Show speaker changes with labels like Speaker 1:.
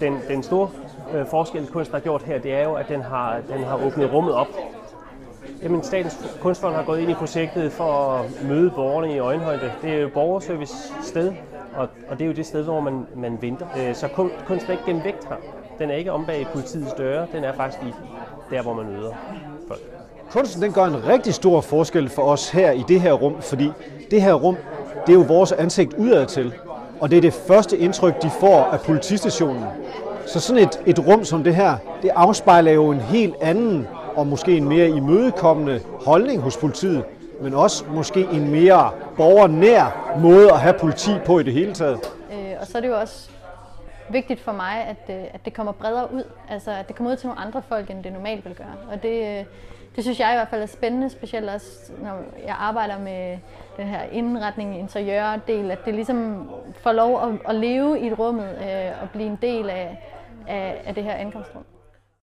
Speaker 1: Den, den store øh, forskel, kunst har gjort her, det er jo, at den har, den har åbnet rummet op. Jamen, Statens Kunstfond har gået ind i projektet for at møde borgerne i øjenhøjde. Det er jo borgerservice sted, og, og det er jo det sted, hvor man, man venter. Øh, så kun, kunsten er ikke gennem vægt her. Den er ikke om bag politiets døre, den er faktisk i, der, hvor man møder folk.
Speaker 2: Kunsten den gør en rigtig stor forskel for os her i det her rum, fordi det her rum, det er jo vores ansigt udad til. Og det er det første indtryk, de får af politistationen. Så sådan et, et rum som det her, det afspejler jo en helt anden og måske en mere imødekommende holdning hos politiet, men også måske en mere borgernær måde at have politi på i det hele taget.
Speaker 3: Øh, og så er det jo også vigtigt for mig, at, øh, at det kommer bredere ud. Altså, at det kommer ud til nogle andre folk, end det normalt vil gøre. Og det, øh, det synes jeg i hvert fald er spændende, specielt også når jeg arbejder med det her indretning, interiørdel, at det ligesom får lov at, at leve i et rummet øh, og blive en del af, af, af det her ankomstrum.